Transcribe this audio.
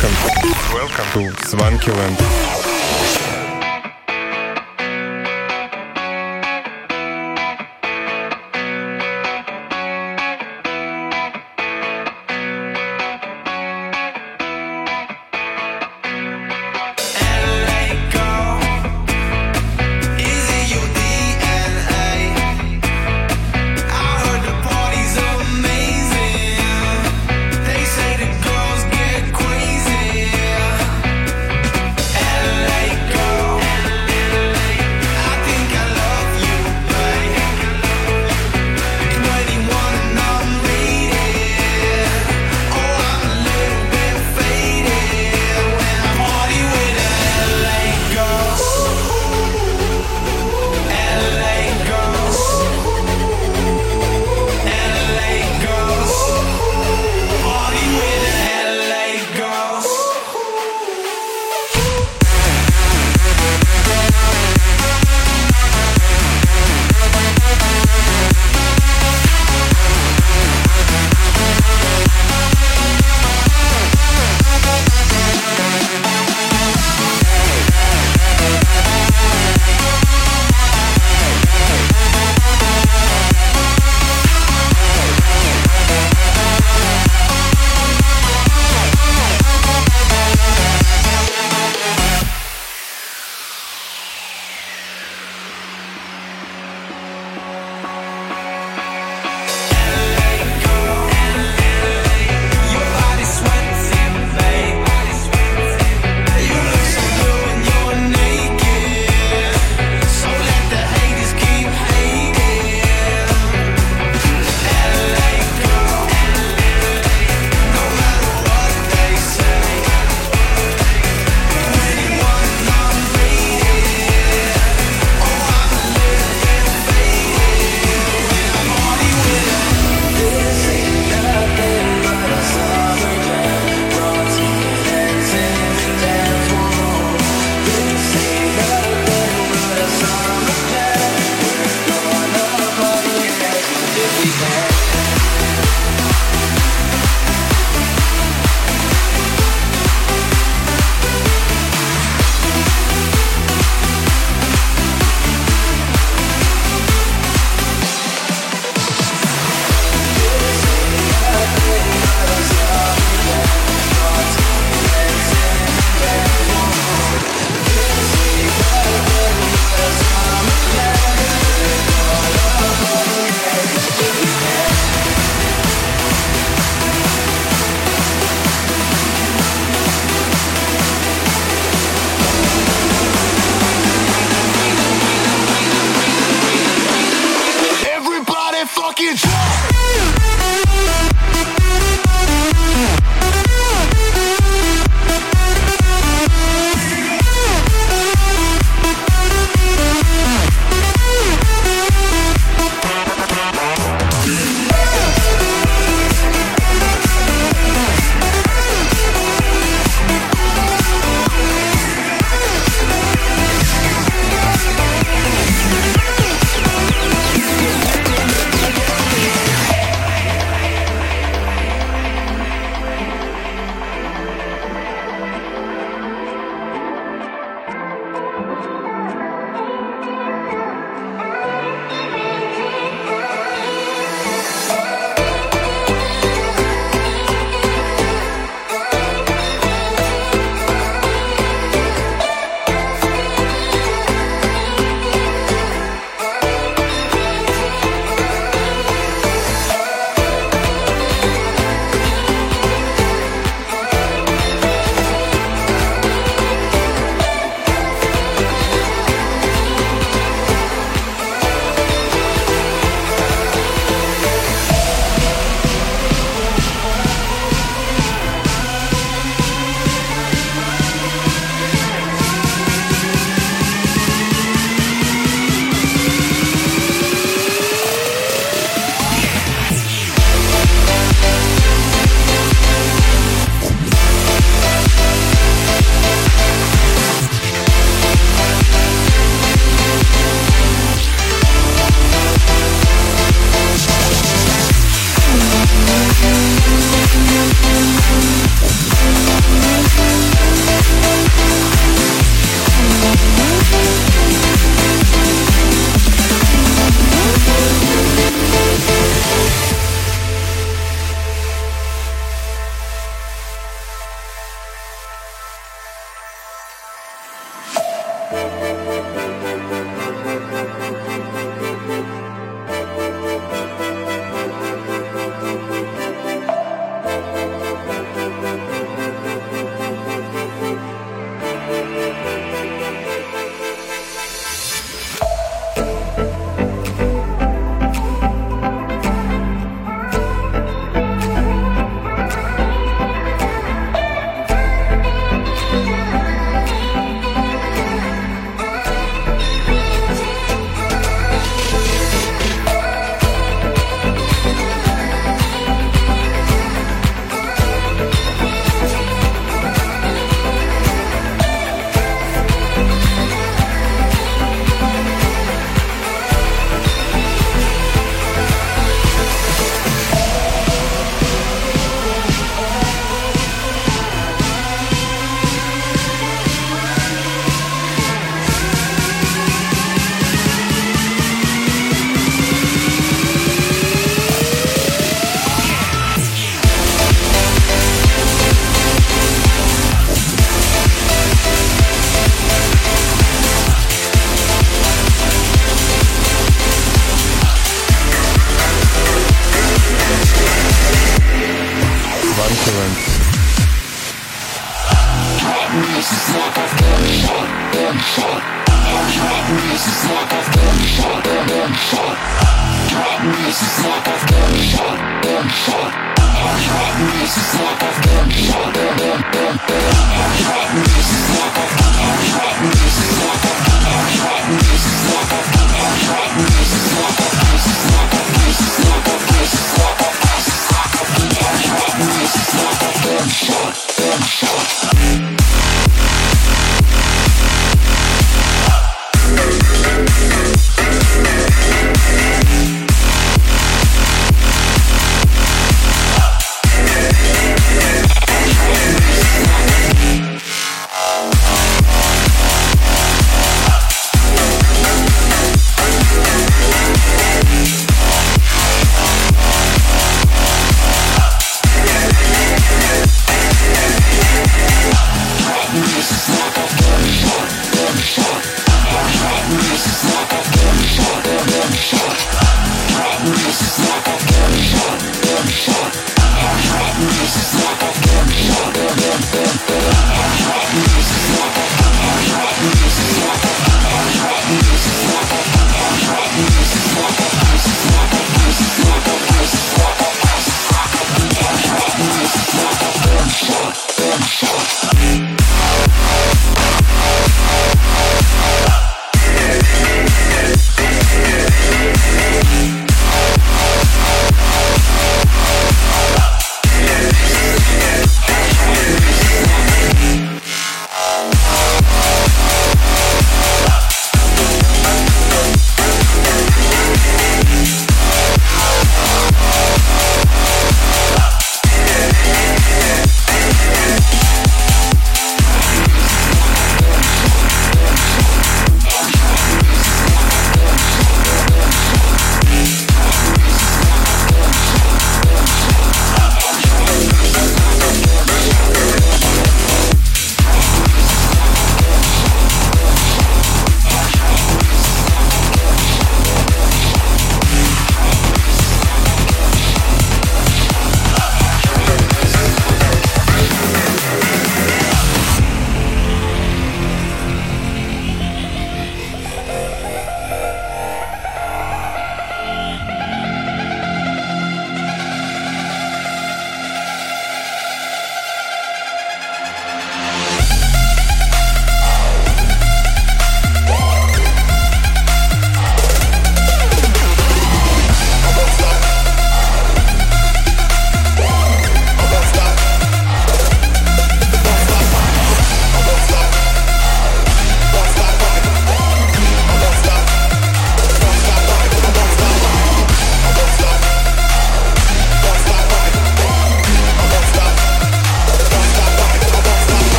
welcome, welcome to Swankyland.